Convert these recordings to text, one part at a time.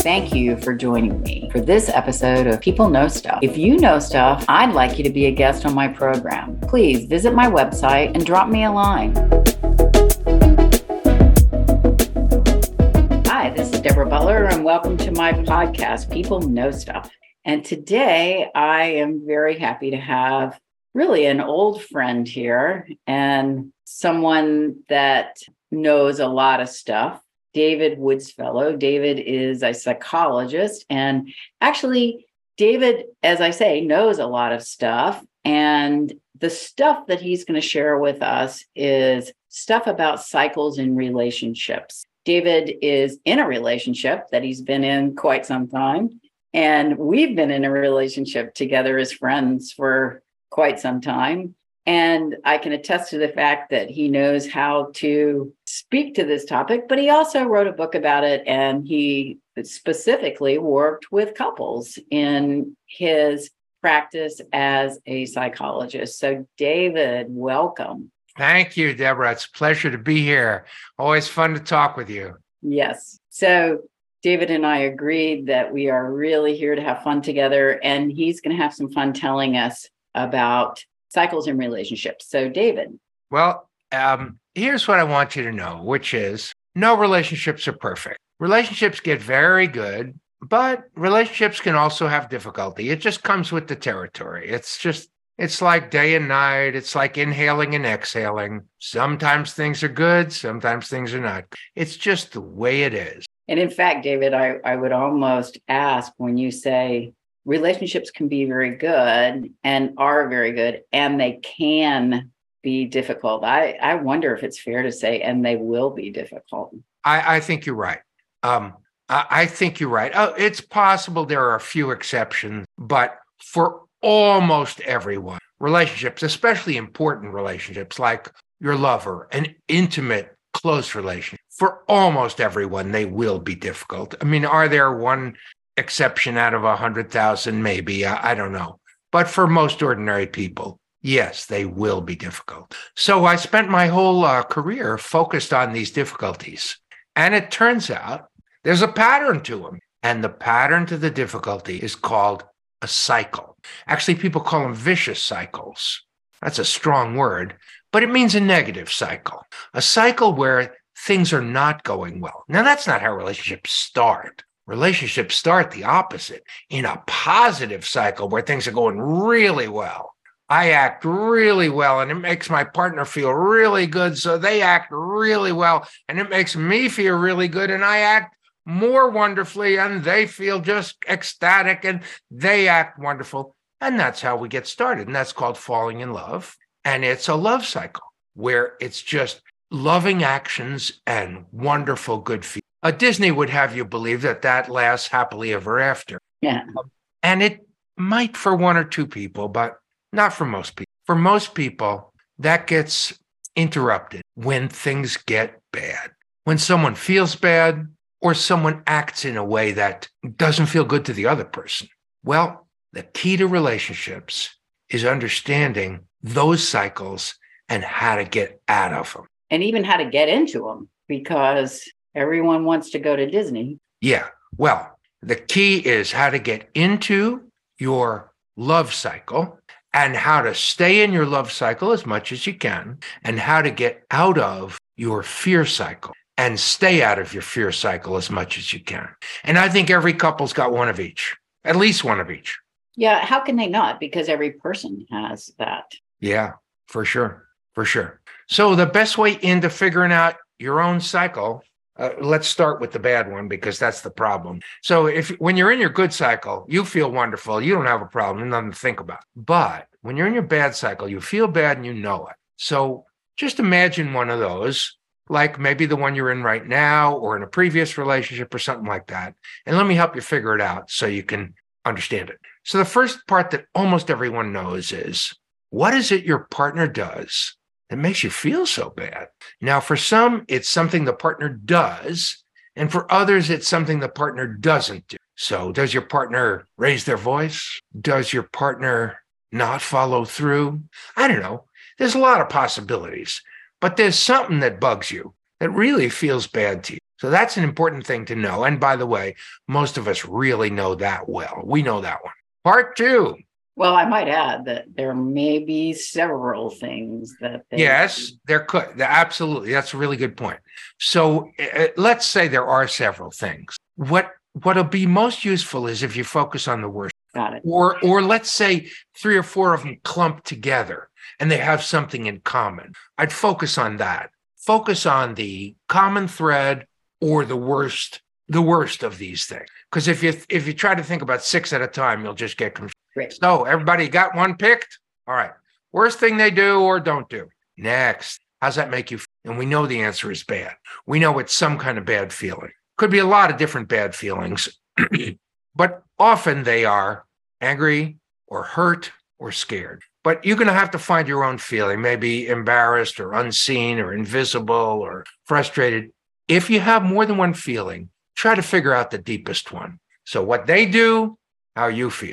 Thank you for joining me for this episode of People Know Stuff. If you know stuff, I'd like you to be a guest on my program. Please visit my website and drop me a line. Hi, this is Deborah Butler, and welcome to my podcast, People Know Stuff. And today I am very happy to have really an old friend here and someone that knows a lot of stuff. David Woodsfellow. David is a psychologist. And actually, David, as I say, knows a lot of stuff. And the stuff that he's going to share with us is stuff about cycles in relationships. David is in a relationship that he's been in quite some time. And we've been in a relationship together as friends for quite some time. And I can attest to the fact that he knows how to speak to this topic, but he also wrote a book about it and he specifically worked with couples in his practice as a psychologist. So, David, welcome. Thank you, Deborah. It's a pleasure to be here. Always fun to talk with you. Yes. So, David and I agreed that we are really here to have fun together, and he's going to have some fun telling us about cycles in relationships. So, David. Well, um, here's what I want you to know, which is no relationships are perfect. Relationships get very good, but relationships can also have difficulty. It just comes with the territory. It's just, it's like day and night. It's like inhaling and exhaling. Sometimes things are good, sometimes things are not. It's just the way it is. And in fact, David, I, I would almost ask when you say relationships can be very good and are very good and they can be difficult. I i wonder if it's fair to say and they will be difficult. I i think you're right. Um i, I think you're right. Oh, it's possible there are a few exceptions but for almost everyone relationships especially important relationships like your lover an intimate close relationship for almost everyone they will be difficult. I mean are there one exception out of a hundred thousand, maybe. I, I don't know. But for most ordinary people, yes, they will be difficult. So I spent my whole uh, career focused on these difficulties. And it turns out there's a pattern to them. And the pattern to the difficulty is called a cycle. Actually, people call them vicious cycles. That's a strong word, but it means a negative cycle, a cycle where things are not going well. Now, that's not how relationships start relationships start the opposite in a positive cycle where things are going really well. I act really well and it makes my partner feel really good. So they act really well and it makes me feel really good. And I act more wonderfully and they feel just ecstatic and they act wonderful. And that's how we get started. And that's called falling in love. And it's a love cycle where it's just loving actions and wonderful good feelings. Uh, Disney would have you believe that that lasts happily ever after. Yeah. And it might for one or two people, but not for most people. For most people, that gets interrupted when things get bad. When someone feels bad or someone acts in a way that doesn't feel good to the other person. Well, the key to relationships is understanding those cycles and how to get out of them. And even how to get into them because Everyone wants to go to Disney. Yeah. Well, the key is how to get into your love cycle and how to stay in your love cycle as much as you can and how to get out of your fear cycle and stay out of your fear cycle as much as you can. And I think every couple's got one of each, at least one of each. Yeah. How can they not? Because every person has that. Yeah, for sure. For sure. So the best way into figuring out your own cycle uh, let's start with the bad one because that's the problem. So if when you're in your good cycle, you feel wonderful, you don't have a problem, nothing to think about. But when you're in your bad cycle, you feel bad and you know it. So just imagine one of those, like maybe the one you're in right now or in a previous relationship or something like that. And let me help you figure it out so you can understand it. So the first part that almost everyone knows is what is it your partner does that makes you feel so bad. Now, for some, it's something the partner does, and for others, it's something the partner doesn't do. So, does your partner raise their voice? Does your partner not follow through? I don't know. There's a lot of possibilities. but there's something that bugs you that really feels bad to you. So that's an important thing to know. And by the way, most of us really know that well. We know that one. Part two. Well, I might add that there may be several things that. yes, there could. Absolutely. That's a really good point. So uh, let's say there are several things. What what'll be most useful is if you focus on the worst. Got it. Or or let's say three or four of them clumped together and they have something in common. I'd focus on that. Focus on the common thread or the worst the worst of these things. Because if you if you try to think about six at a time, you'll just get confused. Great. So everybody got one picked? All right. Worst thing they do or don't do. Next. How's that make you feel? And we know the answer is bad. We know it's some kind of bad feeling. Could be a lot of different bad feelings, but often they are angry or hurt or scared. But you're going to have to find your own feeling, maybe embarrassed or unseen or invisible or frustrated. If you have more than one feeling, try to figure out the deepest one. So, what they do, how you feel.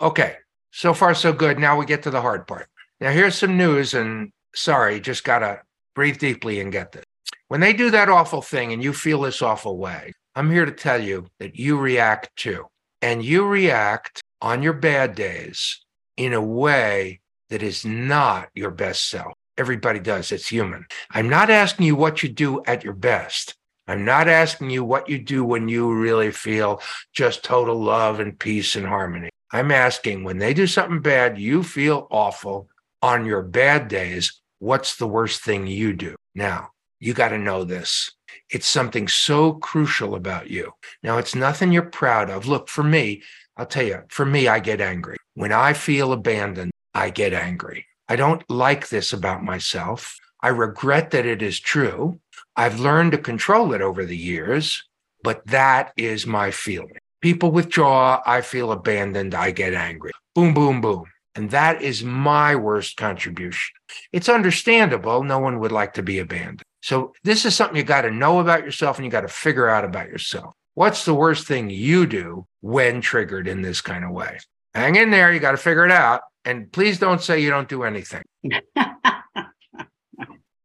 Okay, so far, so good. Now we get to the hard part. Now, here's some news, and sorry, just got to breathe deeply and get this. When they do that awful thing and you feel this awful way, I'm here to tell you that you react too. And you react on your bad days in a way that is not your best self. Everybody does, it's human. I'm not asking you what you do at your best. I'm not asking you what you do when you really feel just total love and peace and harmony. I'm asking when they do something bad, you feel awful on your bad days, what's the worst thing you do? Now, you got to know this. It's something so crucial about you. Now, it's nothing you're proud of. Look, for me, I'll tell you, for me, I get angry. When I feel abandoned, I get angry. I don't like this about myself. I regret that it is true. I've learned to control it over the years, but that is my feeling. People withdraw. I feel abandoned. I get angry. Boom, boom, boom. And that is my worst contribution. It's understandable. No one would like to be abandoned. So, this is something you got to know about yourself and you got to figure out about yourself. What's the worst thing you do when triggered in this kind of way? Hang in there. You got to figure it out. And please don't say you don't do anything.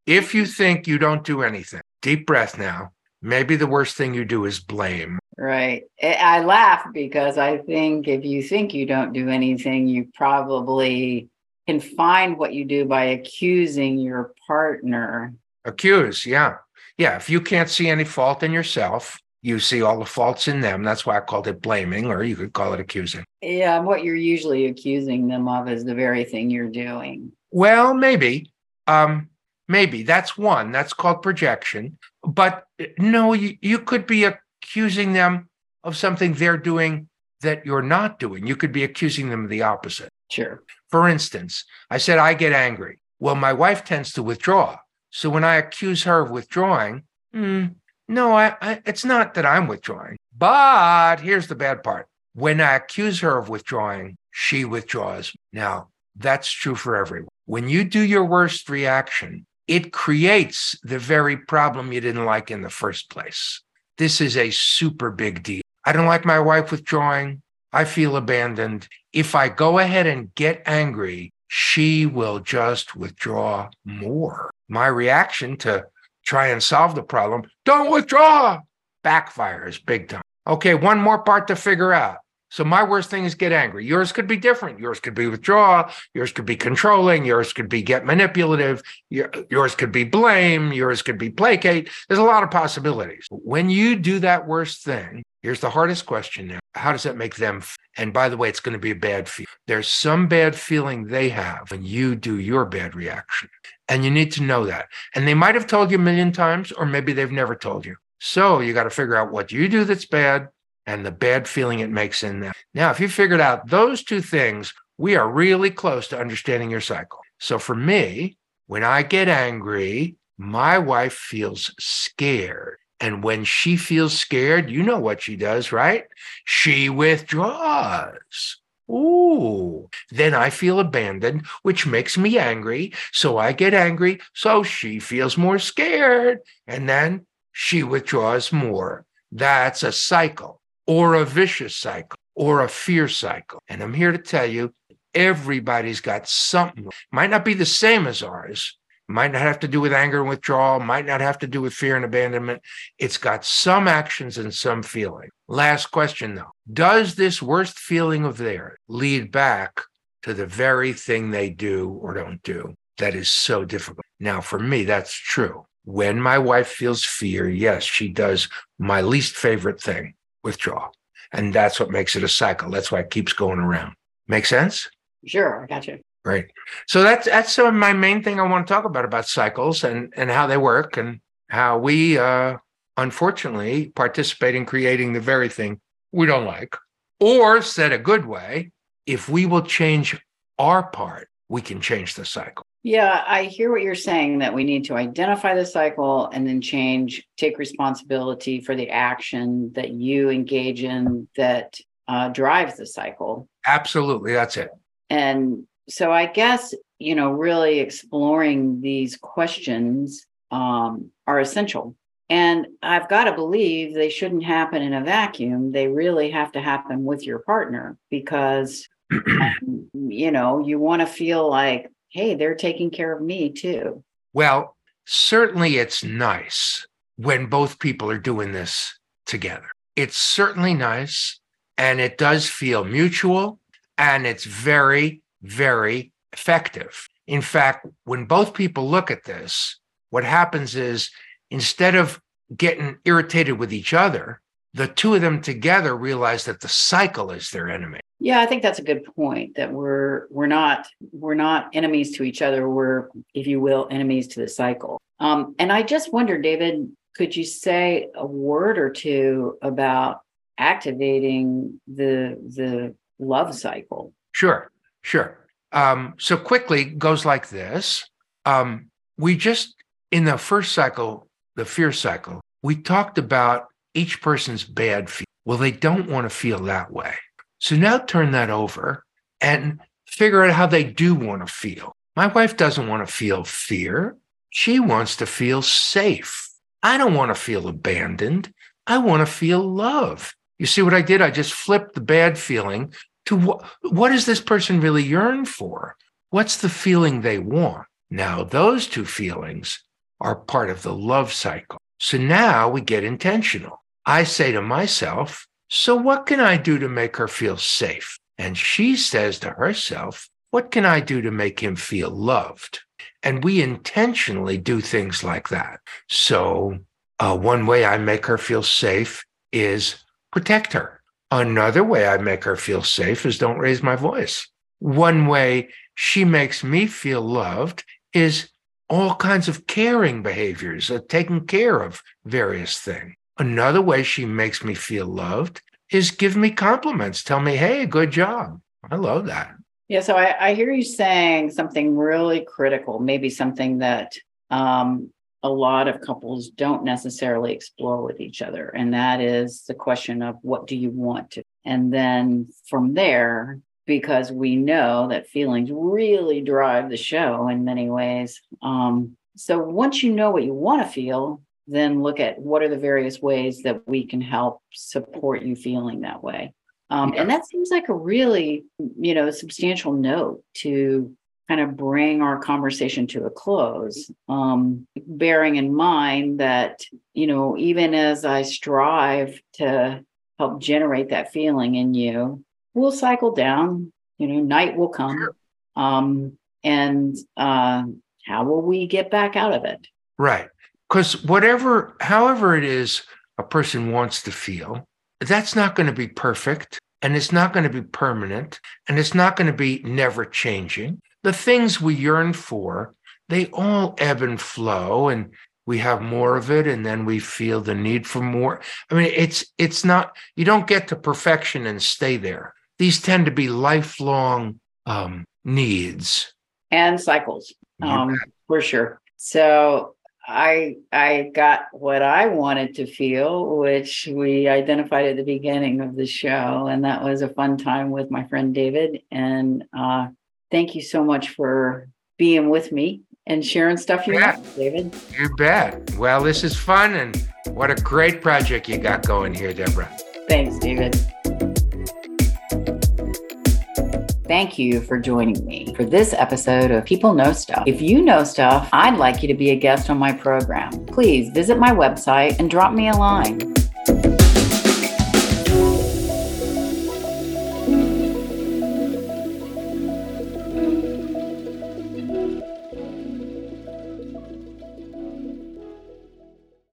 if you think you don't do anything, deep breath now. Maybe the worst thing you do is blame. Right. I laugh because I think if you think you don't do anything, you probably can find what you do by accusing your partner. Accuse, yeah. Yeah. If you can't see any fault in yourself, you see all the faults in them. That's why I called it blaming, or you could call it accusing. Yeah. What you're usually accusing them of is the very thing you're doing. Well, maybe. Um, maybe that's one. That's called projection. But no, you, you could be accusing them of something they're doing that you're not doing. You could be accusing them of the opposite. Sure. For instance, I said, I get angry. Well, my wife tends to withdraw. So when I accuse her of withdrawing, mm, no, I, I, it's not that I'm withdrawing. But here's the bad part. When I accuse her of withdrawing, she withdraws. Now, that's true for everyone. When you do your worst reaction, it creates the very problem you didn't like in the first place. This is a super big deal. I don't like my wife withdrawing. I feel abandoned. If I go ahead and get angry, she will just withdraw more. My reaction to try and solve the problem, don't withdraw, backfires big time. Okay, one more part to figure out. So my worst thing is get angry. Yours could be different. Yours could be withdraw. Yours could be controlling. Yours could be get manipulative. Yours could be blame. Yours could be placate. There's a lot of possibilities. When you do that worst thing, here's the hardest question now. How does that make them? F- and by the way, it's going to be a bad feeling. There's some bad feeling they have when you do your bad reaction. And you need to know that. And they might have told you a million times, or maybe they've never told you. So you got to figure out what you do that's bad and the bad feeling it makes in them. Now, if you figured out those two things, we are really close to understanding your cycle. So for me, when I get angry, my wife feels scared. And when she feels scared, you know what she does, right? She withdraws. Ooh, then I feel abandoned, which makes me angry. So I get angry. So she feels more scared. And then she withdraws more. That's a cycle or a vicious cycle or a fear cycle. And I'm here to tell you, everybody's got something. Might not be the same as ours. might not have to do with anger and withdrawal, might not have to do with fear and abandonment. It's got some actions and some feeling. Last question though Does this worst feeling of theirs lead back to the very thing they do or don't do that is so difficult? Now, for me, that's true. When my wife feels fear, yes, she does my least favorite thing, withdraw. And that's what makes it a cycle. That's why it keeps going around. Make sense? Sure, I got you. Right. So that's that's some of my main thing I want to talk about about cycles and and how they work and how we uh unfortunately participate in creating the very thing we don't like. Or said a good way, if we will change our part, we can change the cycle. Yeah, I hear what you're saying that we need to identify the cycle and then change, take responsibility for the action that you engage in that uh, drives the cycle. Absolutely. That's it. And so I guess, you know, really exploring these questions um, are essential. And I've got to believe they shouldn't happen in a vacuum. They really have to happen with your partner because, um, you know, you want to feel like hey, they're taking care of me too. Well, certainly it's nice when both people are doing this together. It's certainly nice and it does feel mutual and it's very, very effective. In fact, when both people look at this, what happens is instead of getting irritated with each other, the two of them together realize that the cycle is their enemy. Yeah, I think that's a good point that we're we're not we're not enemies to each other. We're, if you will, enemies to the cycle. Um, and I just wonder, David, could you say a word or two about activating the the love cycle? Sure, sure. Um, so quickly goes like this. Um, we just in the first cycle, the fear cycle, we talked about each person's bad feel. Well, they don't want to feel that way. So now turn that over and figure out how they do want to feel. My wife doesn't want to feel fear. She wants to feel safe. I don't want to feel abandoned. I want to feel love. You see what I did? I just flipped the bad feeling to what, what does this person really yearn for? What's the feeling they want? Now, those two feelings are part of the love cycle. So now we get intentional. I say to myself, so, what can I do to make her feel safe? And she says to herself, What can I do to make him feel loved? And we intentionally do things like that. So, uh, one way I make her feel safe is protect her. Another way I make her feel safe is don't raise my voice. One way she makes me feel loved is all kinds of caring behaviors, uh, taking care of various things. Another way she makes me feel loved is give me compliments. Tell me, hey, good job. I love that. Yeah. So I, I hear you saying something really critical, maybe something that um, a lot of couples don't necessarily explore with each other. And that is the question of what do you want to? And then from there, because we know that feelings really drive the show in many ways. Um, so once you know what you want to feel, then look at what are the various ways that we can help support you feeling that way. Um, yeah. And that seems like a really, you know, substantial note to kind of bring our conversation to a close, um, bearing in mind that, you know, even as I strive to help generate that feeling in you, we'll cycle down, you know, night will come. Um, and uh, how will we get back out of it? Right because whatever, however it is a person wants to feel, that's not going to be perfect and it's not going to be permanent and it's not going to be never changing. The things we yearn for, they all ebb and flow and we have more of it and then we feel the need for more. I mean, it's it's not you don't get to perfection and stay there. These tend to be lifelong um, needs and cycles, um, for sure. So I I got what I wanted to feel, which we identified at the beginning of the show, and that was a fun time with my friend David. And uh, thank you so much for being with me and sharing stuff you got, David. You bet. Well, this is fun, and what a great project you got going here, Deborah. Thanks, David. Thank you for joining me for this episode of People Know Stuff. If you know stuff, I'd like you to be a guest on my program. Please visit my website and drop me a line.